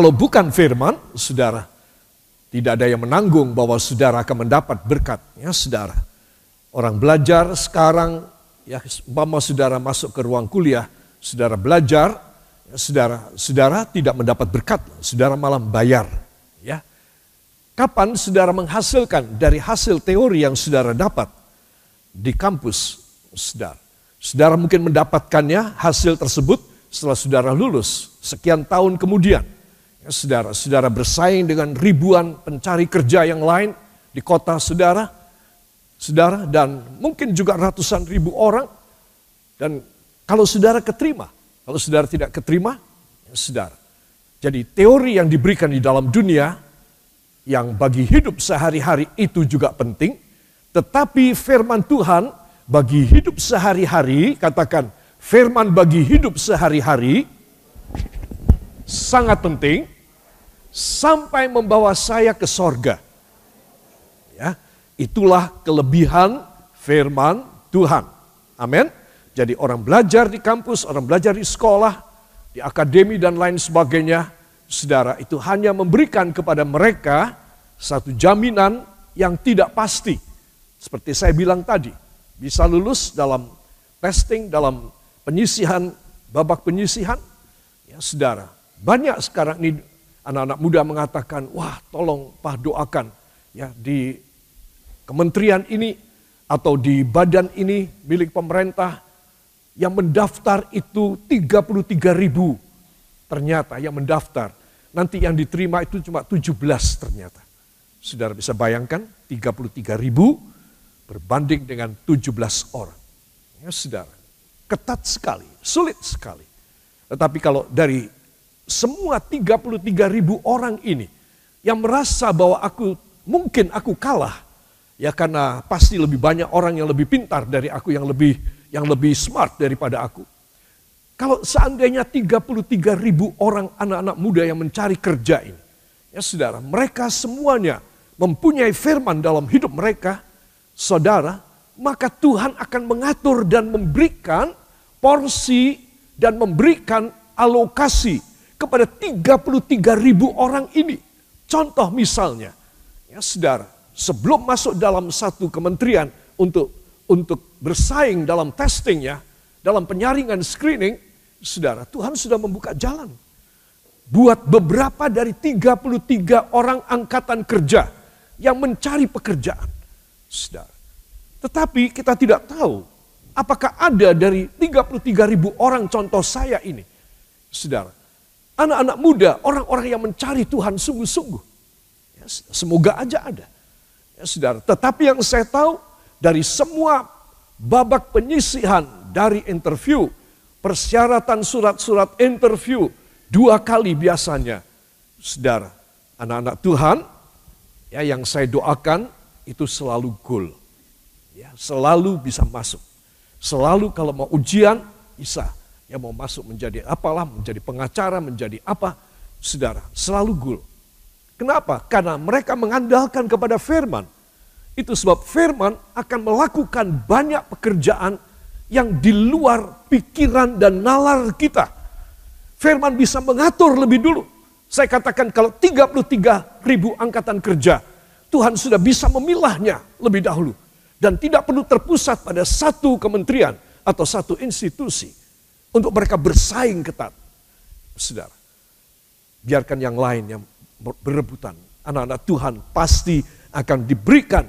Kalau bukan firman, saudara, tidak ada yang menanggung bahwa saudara akan mendapat berkat. Ya saudara, orang belajar sekarang, ya umpama saudara masuk ke ruang kuliah, saudara belajar, ya, saudara, saudara tidak mendapat berkat, saudara malah bayar. Ya, Kapan saudara menghasilkan dari hasil teori yang saudara dapat di kampus saudara? Saudara mungkin mendapatkannya hasil tersebut setelah saudara lulus sekian tahun kemudian. Saudara, saudara bersaing dengan ribuan pencari kerja yang lain di kota saudara, saudara, dan mungkin juga ratusan ribu orang. Dan kalau saudara keterima, kalau saudara tidak keterima, ya saudara. Jadi teori yang diberikan di dalam dunia yang bagi hidup sehari-hari itu juga penting, tetapi firman Tuhan bagi hidup sehari-hari, katakan firman bagi hidup sehari-hari sangat penting sampai membawa saya ke sorga. Ya, itulah kelebihan firman Tuhan. Amin. Jadi orang belajar di kampus, orang belajar di sekolah, di akademi dan lain sebagainya, saudara itu hanya memberikan kepada mereka satu jaminan yang tidak pasti. Seperti saya bilang tadi, bisa lulus dalam testing, dalam penyisihan, babak penyisihan, ya saudara. Banyak sekarang ini anak-anak muda mengatakan, wah tolong Pak doakan ya di kementerian ini atau di badan ini milik pemerintah yang mendaftar itu 33 ribu ternyata yang mendaftar. Nanti yang diterima itu cuma 17 ternyata. Saudara bisa bayangkan 33 ribu berbanding dengan 17 orang. Ya saudara, ketat sekali, sulit sekali. Tetapi kalau dari semua 33 ribu orang ini yang merasa bahwa aku mungkin aku kalah, ya karena pasti lebih banyak orang yang lebih pintar dari aku, yang lebih yang lebih smart daripada aku. Kalau seandainya 33 ribu orang anak-anak muda yang mencari kerja ini, ya saudara, mereka semuanya mempunyai firman dalam hidup mereka, saudara, maka Tuhan akan mengatur dan memberikan porsi dan memberikan alokasi kepada 33 ribu orang ini. Contoh misalnya, ya saudara, sebelum masuk dalam satu kementerian untuk untuk bersaing dalam testingnya, dalam penyaringan screening, saudara, Tuhan sudah membuka jalan. Buat beberapa dari 33 orang angkatan kerja yang mencari pekerjaan. Saudara. Tetapi kita tidak tahu apakah ada dari 33 ribu orang contoh saya ini. Saudara, anak-anak muda, orang-orang yang mencari Tuhan sungguh-sungguh. Ya, semoga aja ada. Ya, saudara, tetapi yang saya tahu dari semua babak penyisihan dari interview, persyaratan surat-surat interview, dua kali biasanya. Saudara, anak-anak Tuhan ya yang saya doakan itu selalu goal. Ya, selalu bisa masuk. Selalu kalau mau ujian bisa. Ya mau masuk menjadi apalah, menjadi pengacara, menjadi apa. Saudara, selalu goal. Kenapa? Karena mereka mengandalkan kepada firman. Itu sebab firman akan melakukan banyak pekerjaan yang di luar pikiran dan nalar kita. Firman bisa mengatur lebih dulu saya katakan kalau 33 ribu angkatan kerja, Tuhan sudah bisa memilahnya lebih dahulu. Dan tidak perlu terpusat pada satu kementerian atau satu institusi. Untuk mereka bersaing ketat. Saudara, biarkan yang lain yang berebutan. Anak-anak Tuhan pasti akan diberikan.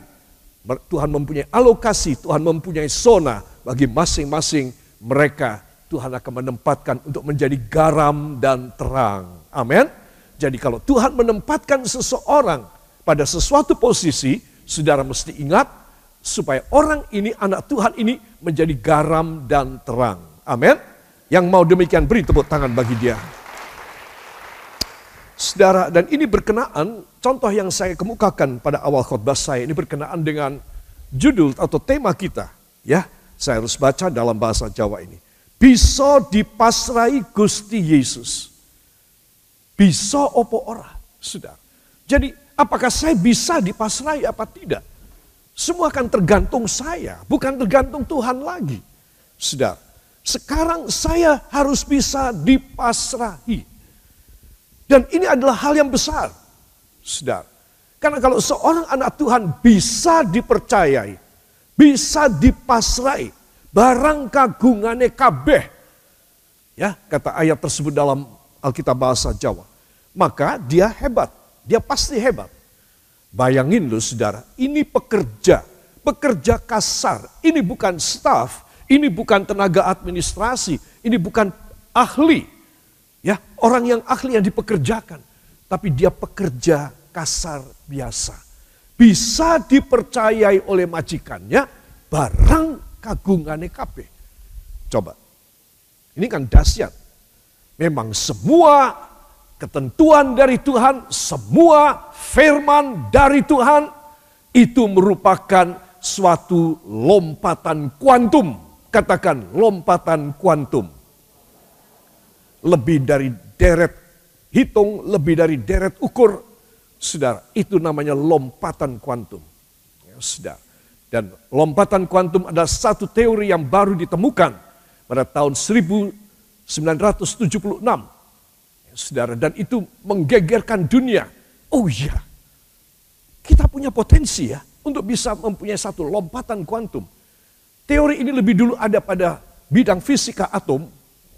Tuhan mempunyai alokasi, Tuhan mempunyai zona bagi masing-masing mereka. Tuhan akan menempatkan untuk menjadi garam dan terang. Amin. Jadi kalau Tuhan menempatkan seseorang pada sesuatu posisi, saudara mesti ingat supaya orang ini, anak Tuhan ini menjadi garam dan terang. Amin. Yang mau demikian beri tepuk tangan bagi dia. Saudara, dan ini berkenaan, contoh yang saya kemukakan pada awal khotbah saya, ini berkenaan dengan judul atau tema kita. Ya, saya harus baca dalam bahasa Jawa ini. Bisa dipasrai Gusti Yesus bisa opo ora, sudah. Jadi apakah saya bisa dipasrai apa tidak? Semua akan tergantung saya, bukan tergantung Tuhan lagi. Sudah. Sekarang saya harus bisa dipasrahi. Dan ini adalah hal yang besar. Saudara. Karena kalau seorang anak Tuhan bisa dipercayai, bisa dipasrai, barang kagungane kabeh. Ya, kata ayat tersebut dalam Alkitab bahasa Jawa. Maka dia hebat, dia pasti hebat. Bayangin loh saudara, ini pekerja, pekerja kasar. Ini bukan staff, ini bukan tenaga administrasi, ini bukan ahli. Ya, orang yang ahli yang dipekerjakan. Tapi dia pekerja kasar biasa. Bisa dipercayai oleh majikannya barang kagungannya kabeh. Coba. Ini kan dahsyat. Memang semua ketentuan dari Tuhan, semua firman dari Tuhan itu merupakan suatu lompatan kuantum. Katakan lompatan kuantum. Lebih dari deret hitung, lebih dari deret ukur. Saudara, itu namanya lompatan kuantum. Ya, saudara. Dan lompatan kuantum adalah satu teori yang baru ditemukan pada tahun 1976. Ya, saudara, dan itu menggegerkan dunia. Oh iya, kita punya potensi ya untuk bisa mempunyai satu lompatan kuantum. Teori ini lebih dulu ada pada bidang fisika atom,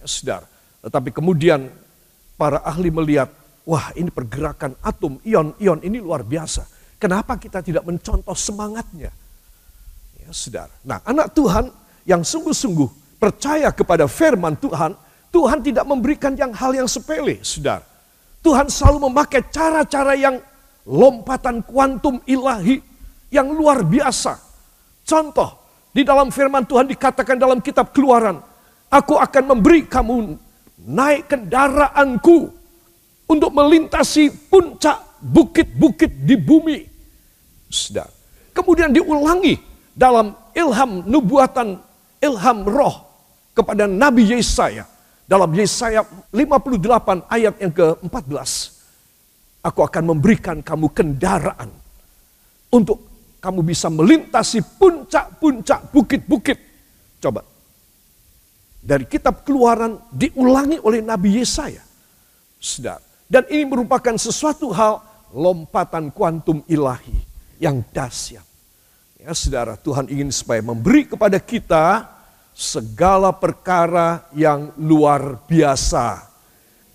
ya, saudara. Tetapi kemudian para ahli melihat, wah ini pergerakan atom, ion-ion ini luar biasa. Kenapa kita tidak mencontoh semangatnya? Ya, saudara. Nah, anak Tuhan yang sungguh-sungguh percaya kepada firman Tuhan, Tuhan tidak memberikan yang hal yang sepele, saudara. Tuhan selalu memakai cara-cara yang lompatan kuantum ilahi yang luar biasa. Contoh, di dalam firman Tuhan dikatakan dalam kitab keluaran, aku akan memberi kamu naik kendaraanku untuk melintasi puncak bukit-bukit di bumi. Sudah. Kemudian diulangi dalam ilham nubuatan, ilham roh kepada Nabi Yesaya. Dalam Yesaya 58 ayat yang ke-14. Aku akan memberikan kamu kendaraan untuk kamu bisa melintasi puncak-puncak bukit-bukit. Coba. Dari kitab keluaran diulangi oleh Nabi Yesaya. Sedar. Dan ini merupakan sesuatu hal lompatan kuantum ilahi yang dahsyat. Ya saudara, Tuhan ingin supaya memberi kepada kita segala perkara yang luar biasa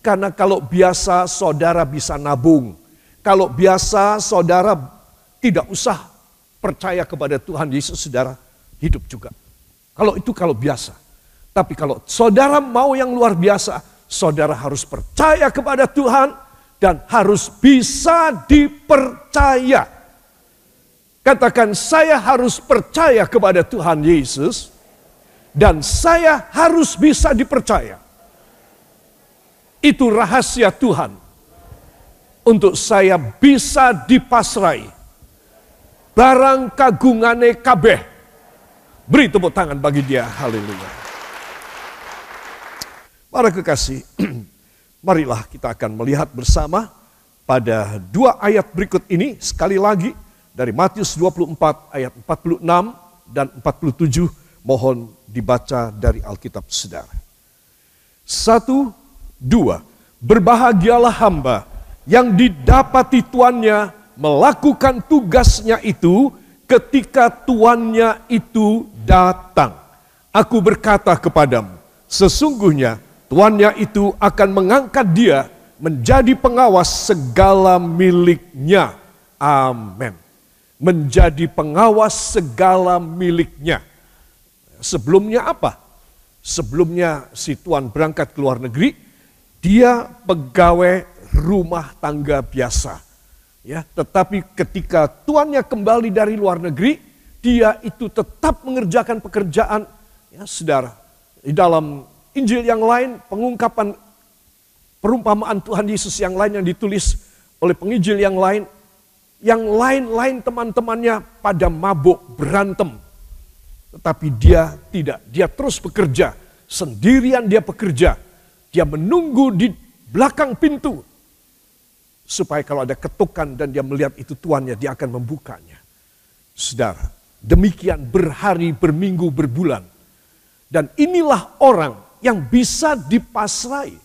karena kalau biasa saudara bisa nabung. Kalau biasa saudara tidak usah percaya kepada Tuhan Yesus, saudara hidup juga. Kalau itu kalau biasa. Tapi kalau saudara mau yang luar biasa, saudara harus percaya kepada Tuhan dan harus bisa dipercaya. Katakan saya harus percaya kepada Tuhan Yesus dan saya harus bisa dipercaya. Itu rahasia Tuhan. Untuk saya bisa dipasrai. Barang kagungane kabeh. Beri tepuk tangan bagi dia. Haleluya. Para kekasih, marilah kita akan melihat bersama pada dua ayat berikut ini sekali lagi dari Matius 24 ayat 46 dan 47 mohon dibaca dari Alkitab Saudara. Satu, Dua, berbahagialah hamba yang didapati tuannya melakukan tugasnya itu ketika tuannya itu datang. Aku berkata kepadamu, sesungguhnya tuannya itu akan mengangkat dia menjadi pengawas segala miliknya. Amin. Menjadi pengawas segala miliknya. Sebelumnya apa? Sebelumnya si tuan berangkat ke luar negeri, dia pegawai rumah tangga biasa. Ya, tetapi ketika tuannya kembali dari luar negeri, dia itu tetap mengerjakan pekerjaan ya Saudara. Di dalam Injil yang lain, pengungkapan perumpamaan Tuhan Yesus yang lain yang ditulis oleh penginjil yang lain, yang lain-lain teman-temannya pada mabuk berantem. Tetapi dia tidak, dia terus bekerja, sendirian dia bekerja dia menunggu di belakang pintu. Supaya kalau ada ketukan dan dia melihat itu tuannya, dia akan membukanya. Saudara, demikian berhari, berminggu, berbulan. Dan inilah orang yang bisa dipasrai.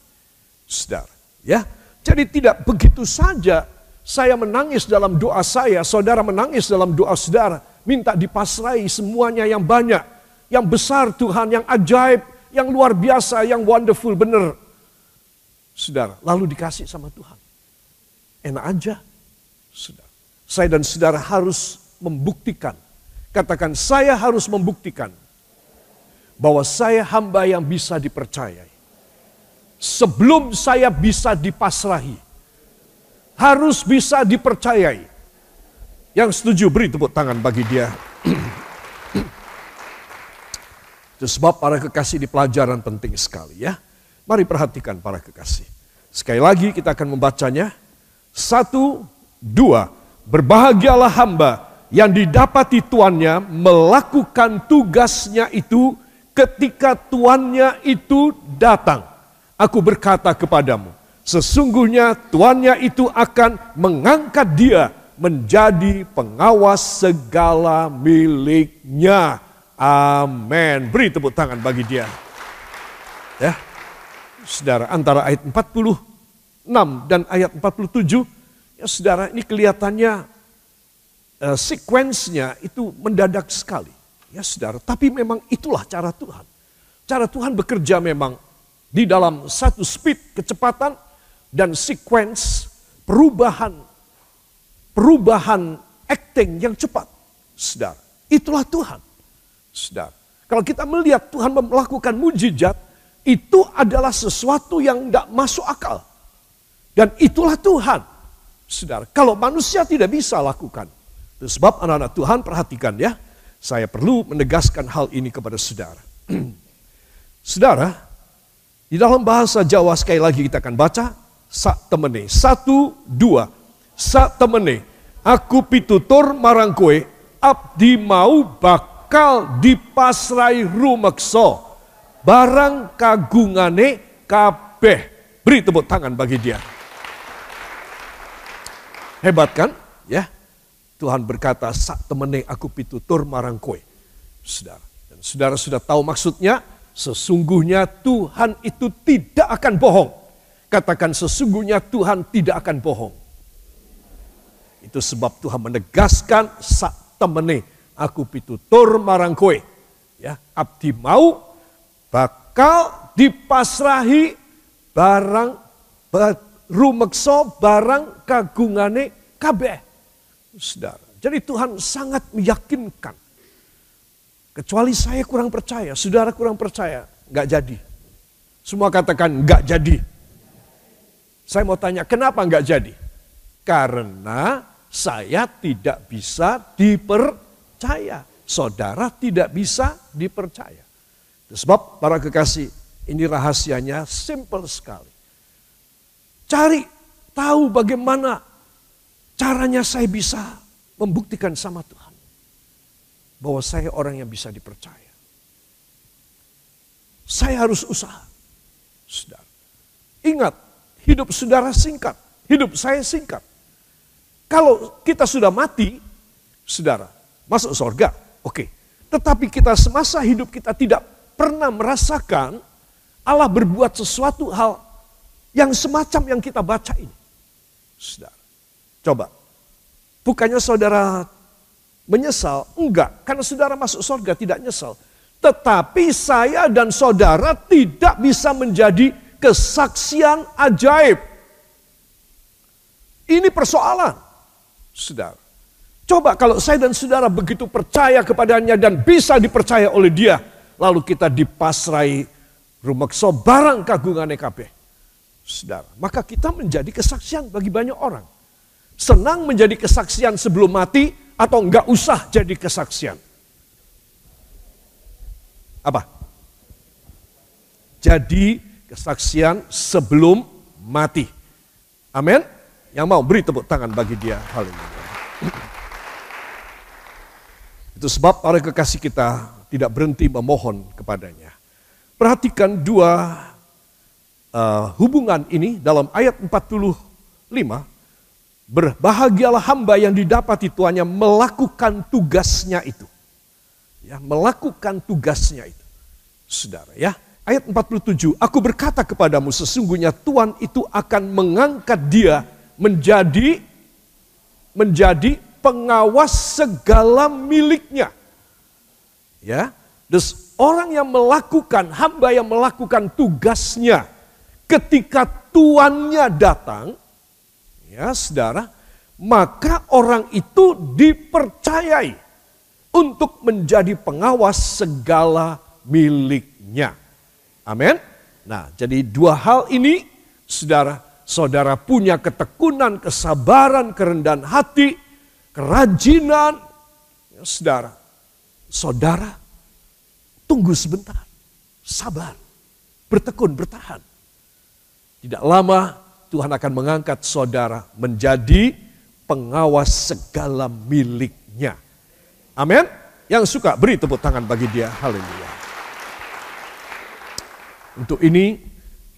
Saudara, ya. Jadi tidak begitu saja saya menangis dalam doa saya, saudara menangis dalam doa saudara. Minta dipasrai semuanya yang banyak. Yang besar Tuhan, yang ajaib, yang luar biasa, yang wonderful, benar. Saudara, lalu dikasih sama Tuhan. Enak aja, saudara. Saya dan saudara harus membuktikan. Katakan, saya harus membuktikan bahwa saya hamba yang bisa dipercayai. Sebelum saya bisa dipasrahi, harus bisa dipercayai. Yang setuju beri tepuk tangan bagi dia. Sebab para kekasih di pelajaran penting sekali ya. Mari perhatikan para kekasih. Sekali lagi kita akan membacanya. Satu, dua. Berbahagialah hamba yang didapati tuannya melakukan tugasnya itu ketika tuannya itu datang. Aku berkata kepadamu, Sesungguhnya tuannya itu akan mengangkat dia menjadi pengawas segala miliknya. Amin. Beri tepuk tangan bagi dia. Ya. Saudara, antara ayat 46 dan ayat 47, ya saudara, ini kelihatannya uh, sequence-nya itu mendadak sekali. Ya saudara, tapi memang itulah cara Tuhan. Cara Tuhan bekerja memang di dalam satu speed kecepatan dan sequence perubahan perubahan acting yang cepat. Saudara, itulah Tuhan. Saudara, kalau kita melihat Tuhan melakukan mujizat, itu adalah sesuatu yang tidak masuk akal. Dan itulah Tuhan. Saudara, kalau manusia tidak bisa lakukan. Itu sebab anak-anak Tuhan perhatikan ya. Saya perlu menegaskan hal ini kepada saudara. saudara, di dalam bahasa Jawa sekali lagi kita akan baca sak temene. Satu, dua. Sak temene. Aku pitutur marang kowe, abdi mau bakal dipasrai rumekso. Barang kagungane kabeh. Beri tepuk tangan bagi dia. Hebat kan? Ya. Tuhan berkata, sak temene aku pitutur marang kowe. Saudara. Dan saudara sudah tahu maksudnya, sesungguhnya Tuhan itu tidak akan bohong. Katakan sesungguhnya Tuhan tidak akan bohong. Itu sebab Tuhan menegaskan sak temene aku pitutur marang kowe. Ya, abdi mau bakal dipasrahi barang rumekso barang kagungane kabeh. Saudara. Jadi Tuhan sangat meyakinkan. Kecuali saya kurang percaya, saudara kurang percaya, nggak jadi. Semua katakan nggak jadi. Saya mau tanya, kenapa nggak jadi? Karena saya tidak bisa dipercaya. Saudara tidak bisa dipercaya. Sebab para kekasih, ini rahasianya simple sekali. Cari tahu bagaimana caranya saya bisa membuktikan sama Tuhan. Bahwa saya orang yang bisa dipercaya. Saya harus usaha. Saudara. Ingat, Hidup saudara singkat, hidup saya singkat. Kalau kita sudah mati, saudara, masuk surga, oke. Tetapi kita semasa hidup kita tidak pernah merasakan Allah berbuat sesuatu hal yang semacam yang kita baca ini. Saudara, coba. Bukannya saudara menyesal? Enggak, karena saudara masuk surga tidak nyesal. Tetapi saya dan saudara tidak bisa menjadi kesaksian ajaib. Ini persoalan. Saudara. Coba kalau saya dan saudara begitu percaya kepadanya dan bisa dipercaya oleh dia. Lalu kita dipasrai rumakso barang kagungan EKP. Saudara, maka kita menjadi kesaksian bagi banyak orang. Senang menjadi kesaksian sebelum mati atau enggak usah jadi kesaksian. Apa? Jadi kesaksian sebelum mati. Amin. Yang mau beri tepuk tangan bagi dia. Haleluya. Itu sebab para kekasih kita tidak berhenti memohon kepadanya. Perhatikan dua uh, hubungan ini dalam ayat 45. Berbahagialah hamba yang didapati tuannya melakukan tugasnya itu. Ya, melakukan tugasnya itu. Saudara ya. Ayat 47, aku berkata kepadamu sesungguhnya Tuhan itu akan mengangkat dia menjadi menjadi pengawas segala miliknya. Ya, terus orang yang melakukan, hamba yang melakukan tugasnya ketika tuannya datang, ya saudara, maka orang itu dipercayai untuk menjadi pengawas segala miliknya. Amin. Nah, jadi dua hal ini, saudara, saudara punya ketekunan, kesabaran, kerendahan hati, kerajinan, ya, saudara. Saudara, tunggu sebentar, sabar, bertekun, bertahan. Tidak lama Tuhan akan mengangkat saudara menjadi pengawas segala miliknya. Amin. Yang suka beri tepuk tangan bagi dia. Haleluya. Untuk ini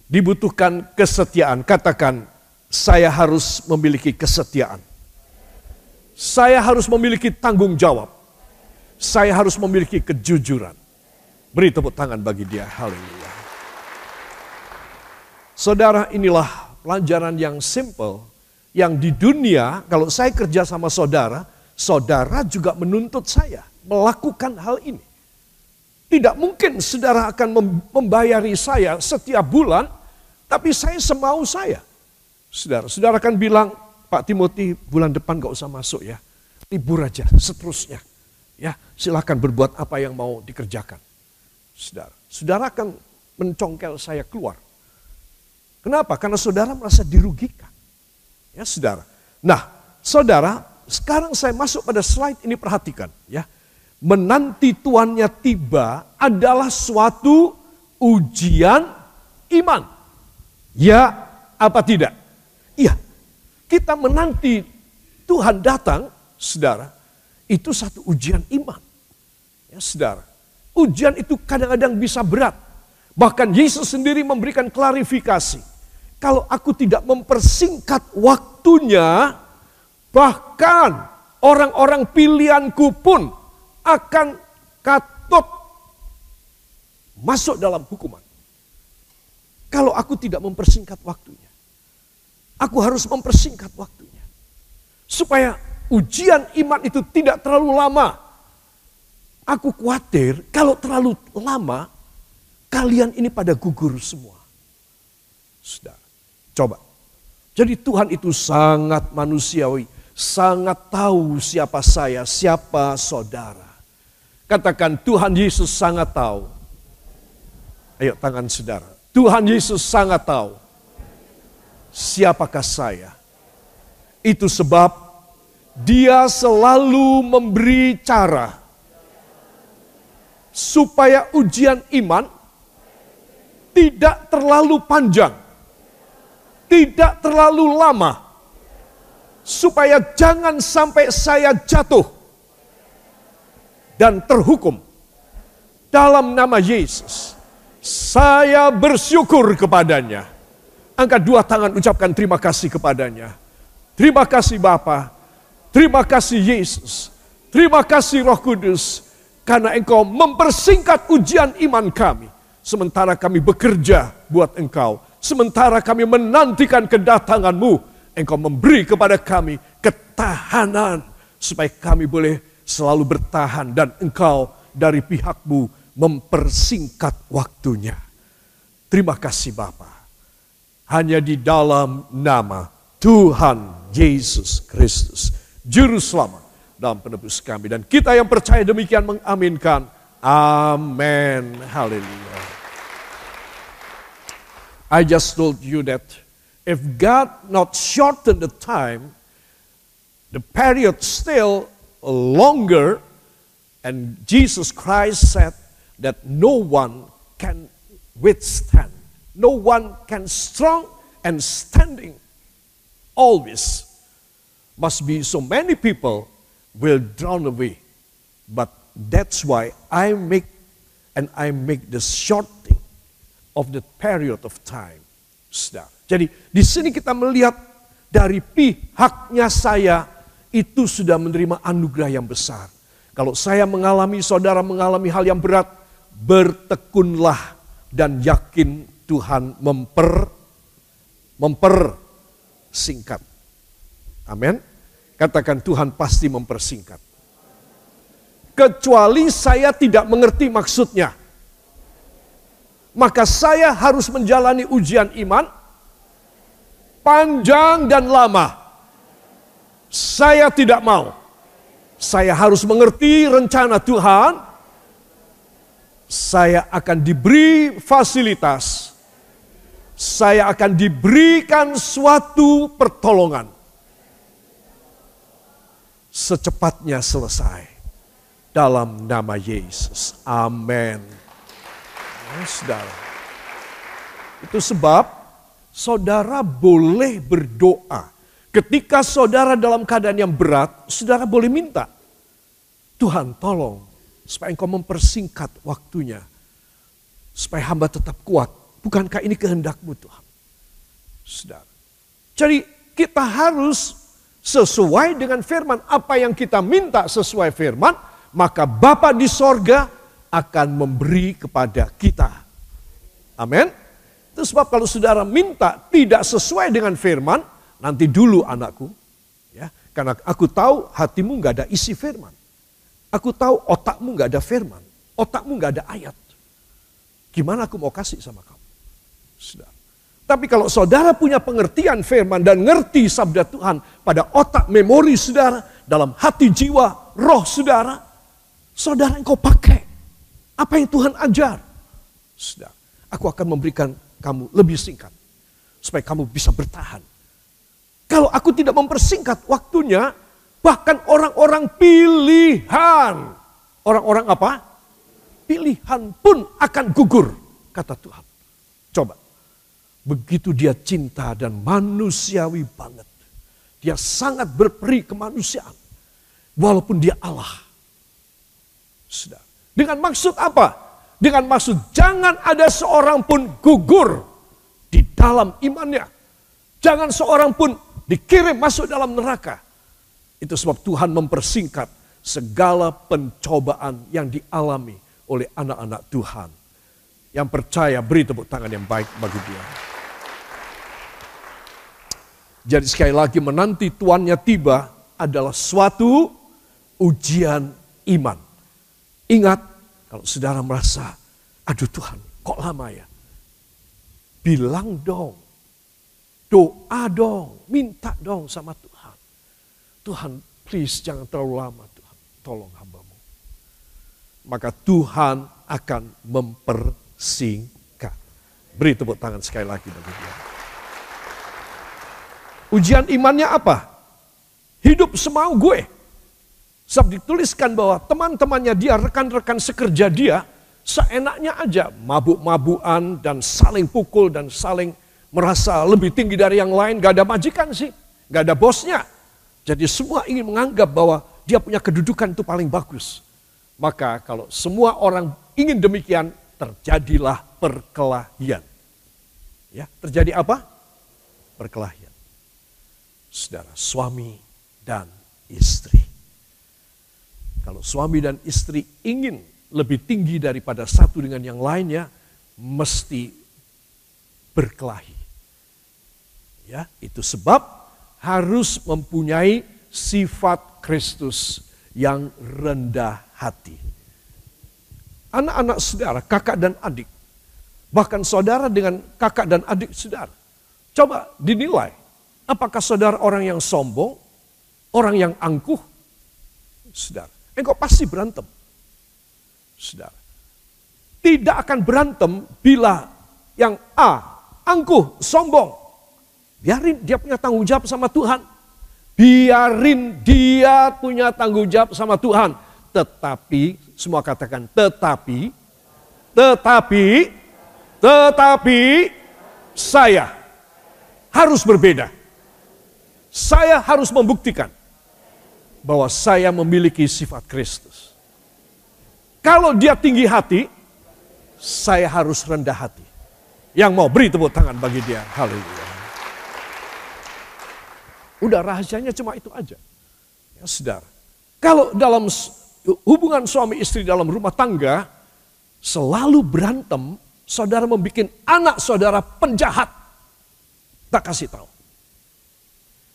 dibutuhkan kesetiaan. Katakan, saya harus memiliki kesetiaan. Saya harus memiliki tanggung jawab. Saya harus memiliki kejujuran. Beri tepuk tangan bagi dia. Haleluya. Saudara, inilah pelajaran yang simple. Yang di dunia, kalau saya kerja sama saudara, saudara juga menuntut saya melakukan hal ini. Tidak mungkin saudara akan membayari saya setiap bulan, tapi saya semau saya. Saudara, saudara akan bilang, Pak Timothy bulan depan gak usah masuk ya. Libur aja, seterusnya. Ya, silahkan berbuat apa yang mau dikerjakan. Saudara, saudara akan mencongkel saya keluar. Kenapa? Karena saudara merasa dirugikan. Ya, saudara. Nah, saudara, sekarang saya masuk pada slide ini perhatikan ya menanti tuannya tiba adalah suatu ujian iman. Ya apa tidak? Iya. Kita menanti Tuhan datang, saudara, itu satu ujian iman. Ya, saudara. Ujian itu kadang-kadang bisa berat. Bahkan Yesus sendiri memberikan klarifikasi. Kalau aku tidak mempersingkat waktunya, bahkan orang-orang pilihanku pun akan katut masuk dalam hukuman. Kalau aku tidak mempersingkat waktunya. Aku harus mempersingkat waktunya. Supaya ujian iman itu tidak terlalu lama. Aku khawatir kalau terlalu lama, kalian ini pada gugur semua. Sudah, coba. Jadi Tuhan itu sangat manusiawi, sangat tahu siapa saya, siapa saudara. Katakan Tuhan Yesus sangat tahu. Ayo tangan saudara. Tuhan Yesus sangat tahu. Siapakah saya? Itu sebab dia selalu memberi cara. Supaya ujian iman tidak terlalu panjang. Tidak terlalu lama. Supaya jangan sampai saya jatuh dan terhukum. Dalam nama Yesus, saya bersyukur kepadanya. Angkat dua tangan ucapkan terima kasih kepadanya. Terima kasih Bapa, terima kasih Yesus, terima kasih Roh Kudus, karena engkau mempersingkat ujian iman kami. Sementara kami bekerja buat engkau, sementara kami menantikan kedatanganmu, engkau memberi kepada kami ketahanan supaya kami boleh selalu bertahan dan engkau dari pihakmu mempersingkat waktunya. Terima kasih Bapa. Hanya di dalam nama Tuhan Yesus Kristus, Juru Selamat dalam penebus kami. Dan kita yang percaya demikian mengaminkan. Amin. Haleluya. I just told you that if God not shorten the time, the period still longer. And Jesus Christ said that no one can withstand. No one can strong and standing always must be so many people will drown away. But that's why I make and I make the shorting of the period of time. Jadi di sini kita melihat dari pihaknya saya itu sudah menerima anugerah yang besar. Kalau saya mengalami, saudara mengalami hal yang berat, bertekunlah, dan yakin Tuhan memper mempersingkat. Amin. Katakan Tuhan pasti mempersingkat. Kecuali saya tidak mengerti maksudnya. Maka saya harus menjalani ujian iman panjang dan lama. Saya tidak mau. Saya harus mengerti rencana Tuhan. Saya akan diberi fasilitas. Saya akan diberikan suatu pertolongan. Secepatnya selesai. Dalam nama Yesus. Amin. Saudara. Itu sebab saudara boleh berdoa. Ketika saudara dalam keadaan yang berat, saudara boleh minta. Tuhan tolong supaya engkau mempersingkat waktunya. Supaya hamba tetap kuat. Bukankah ini kehendakmu Tuhan? Saudara. Jadi kita harus sesuai dengan firman. Apa yang kita minta sesuai firman, maka Bapa di sorga akan memberi kepada kita. Amin. Itu sebab kalau saudara minta tidak sesuai dengan firman, nanti dulu anakku. ya Karena aku tahu hatimu nggak ada isi firman. Aku tahu otakmu nggak ada firman. Otakmu nggak ada ayat. Gimana aku mau kasih sama kamu? Saudara. Tapi kalau saudara punya pengertian firman dan ngerti sabda Tuhan pada otak memori saudara, dalam hati jiwa, roh saudara, saudara engkau pakai. Apa yang Tuhan ajar? Saudara, aku akan memberikan kamu lebih singkat. Supaya kamu bisa bertahan. Kalau aku tidak mempersingkat waktunya, bahkan orang-orang pilihan. Orang-orang apa? Pilihan pun akan gugur, kata Tuhan. Coba. Begitu dia cinta dan manusiawi banget. Dia sangat berperi kemanusiaan. Walaupun dia Allah. Sudah. Dengan maksud apa? Dengan maksud jangan ada seorang pun gugur di dalam imannya. Jangan seorang pun dikirim masuk dalam neraka. Itu sebab Tuhan mempersingkat segala pencobaan yang dialami oleh anak-anak Tuhan. Yang percaya beri tepuk tangan yang baik bagi dia. Jadi sekali lagi menanti tuannya tiba adalah suatu ujian iman. Ingat kalau saudara merasa, aduh Tuhan, kok lama ya? Bilang dong, doa dong, minta dong sama Tuhan. Tuhan, please jangan terlalu lama Tuhan, tolong hambamu. Maka Tuhan akan mempersingkat. Beri tepuk tangan sekali lagi bagi dia. Ujian imannya apa? Hidup semau gue. Sebab dituliskan bahwa teman-temannya dia, rekan-rekan sekerja dia, seenaknya aja mabuk-mabuan dan saling pukul dan saling merasa lebih tinggi dari yang lain. Gak ada majikan sih, gak ada bosnya. Jadi semua ingin menganggap bahwa dia punya kedudukan itu paling bagus. Maka kalau semua orang ingin demikian, terjadilah perkelahian. Ya, terjadi apa? Perkelahian. Saudara, suami dan istri. Kalau suami dan istri ingin lebih tinggi daripada satu dengan yang lainnya, mesti berkelahi. Ya, itu sebab harus mempunyai sifat Kristus yang rendah hati. Anak-anak saudara, kakak dan adik, bahkan saudara dengan kakak dan adik saudara. Coba dinilai, apakah saudara orang yang sombong, orang yang angkuh? Saudara, engkau pasti berantem. Saudara. Tidak akan berantem bila yang A angkuh, sombong. Biarin dia punya tanggung jawab sama Tuhan. Biarin dia punya tanggung jawab sama Tuhan. Tetapi, semua katakan tetapi, tetapi, tetapi saya harus berbeda. Saya harus membuktikan bahwa saya memiliki sifat Kristus. Kalau dia tinggi hati, saya harus rendah hati. Yang mau beri tepuk tangan bagi dia. Haleluya. Udah rahasianya cuma itu aja. Ya saudara. Kalau dalam hubungan suami istri dalam rumah tangga, selalu berantem, saudara membuat anak saudara penjahat. Tak kasih tahu.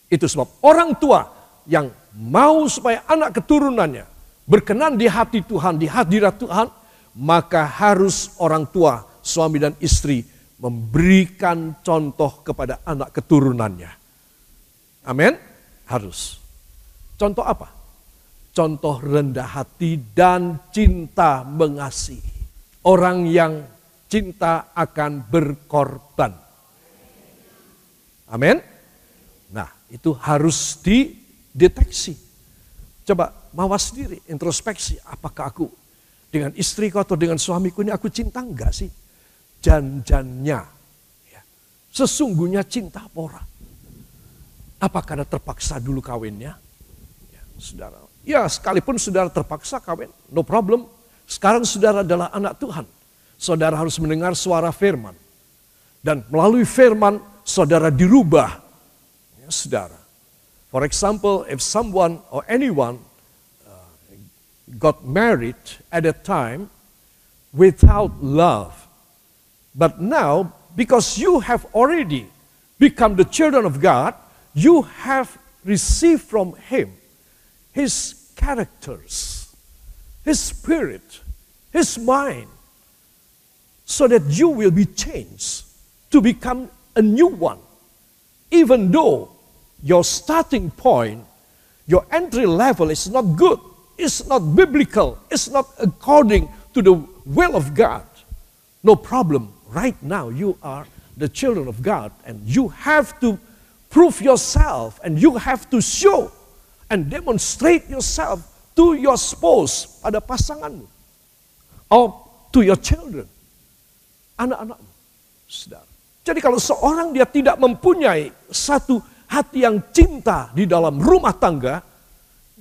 Itu sebab orang tua yang mau supaya anak keturunannya berkenan di hati Tuhan, di hadirat Tuhan, maka harus orang tua, suami dan istri memberikan contoh kepada anak keturunannya. Amin? Harus. Contoh apa? Contoh rendah hati dan cinta mengasihi. Orang yang cinta akan berkorban. Amin. Nah, itu harus dideteksi. Coba mawas sendiri, introspeksi. Apakah aku dengan istriku atau dengan suamiku ini aku cinta enggak sih? Janjannya. Ya. Sesungguhnya cinta apa Apakah ada terpaksa dulu kawinnya? Ya, saudara. Ya, sekalipun saudara terpaksa kawin, no problem. Sekarang saudara adalah anak Tuhan. Saudara harus mendengar suara firman. Dan melalui firman, saudara dirubah. Ya, saudara. For example, if someone or anyone uh, got married at a time without love, but now because you have already become the children of God, you have received from Him His characters, His spirit, His mind, so that you will be changed to become a new one. Even though your starting point, your entry level is not good, it's not biblical, it's not according to the will of God. No problem. Right now, you are the children of God, and you have to prove yourself and you have to show and demonstrate yourself to your spouse, pada pasanganmu, or to your children, anak-anakmu. Saudara. Jadi kalau seorang dia tidak mempunyai satu hati yang cinta di dalam rumah tangga,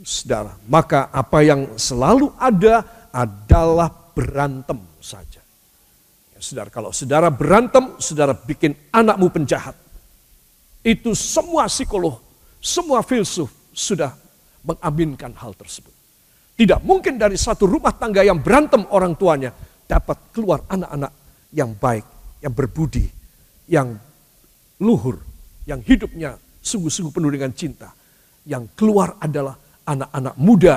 saudara, maka apa yang selalu ada adalah berantem saja. Ya, saudara, kalau saudara berantem, saudara bikin anakmu penjahat. Itu semua psikolog, semua filsuf sudah mengaminkan hal tersebut. Tidak mungkin dari satu rumah tangga yang berantem orang tuanya dapat keluar anak-anak yang baik, yang berbudi, yang luhur, yang hidupnya sungguh-sungguh penuh dengan cinta. Yang keluar adalah anak-anak muda,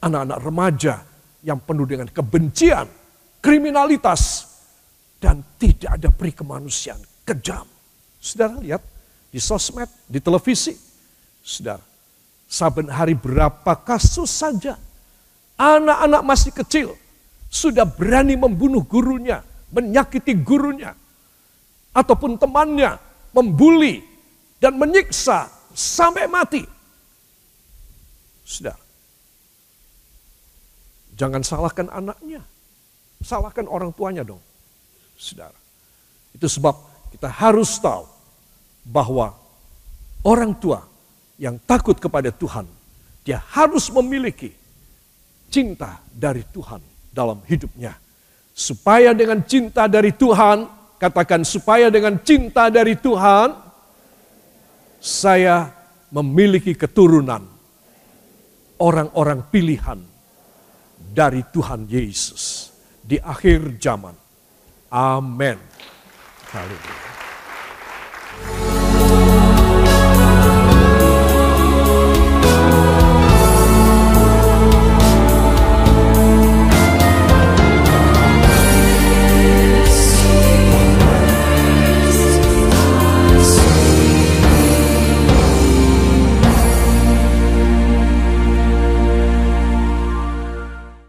anak-anak remaja yang penuh dengan kebencian, kriminalitas, dan tidak ada peri kemanusiaan, kejam. Saudara lihat, di sosmed, di televisi. Saudara, saben hari berapa kasus saja anak-anak masih kecil sudah berani membunuh gurunya, menyakiti gurunya, ataupun temannya, membuli dan menyiksa sampai mati. Sudah. Jangan salahkan anaknya. Salahkan orang tuanya dong. Saudara. Itu sebab kita harus tahu bahwa orang tua yang takut kepada Tuhan, dia harus memiliki cinta dari Tuhan dalam hidupnya. Supaya dengan cinta dari Tuhan, katakan supaya dengan cinta dari Tuhan, saya memiliki keturunan orang-orang pilihan dari Tuhan Yesus di akhir zaman. Amin. Haleluya.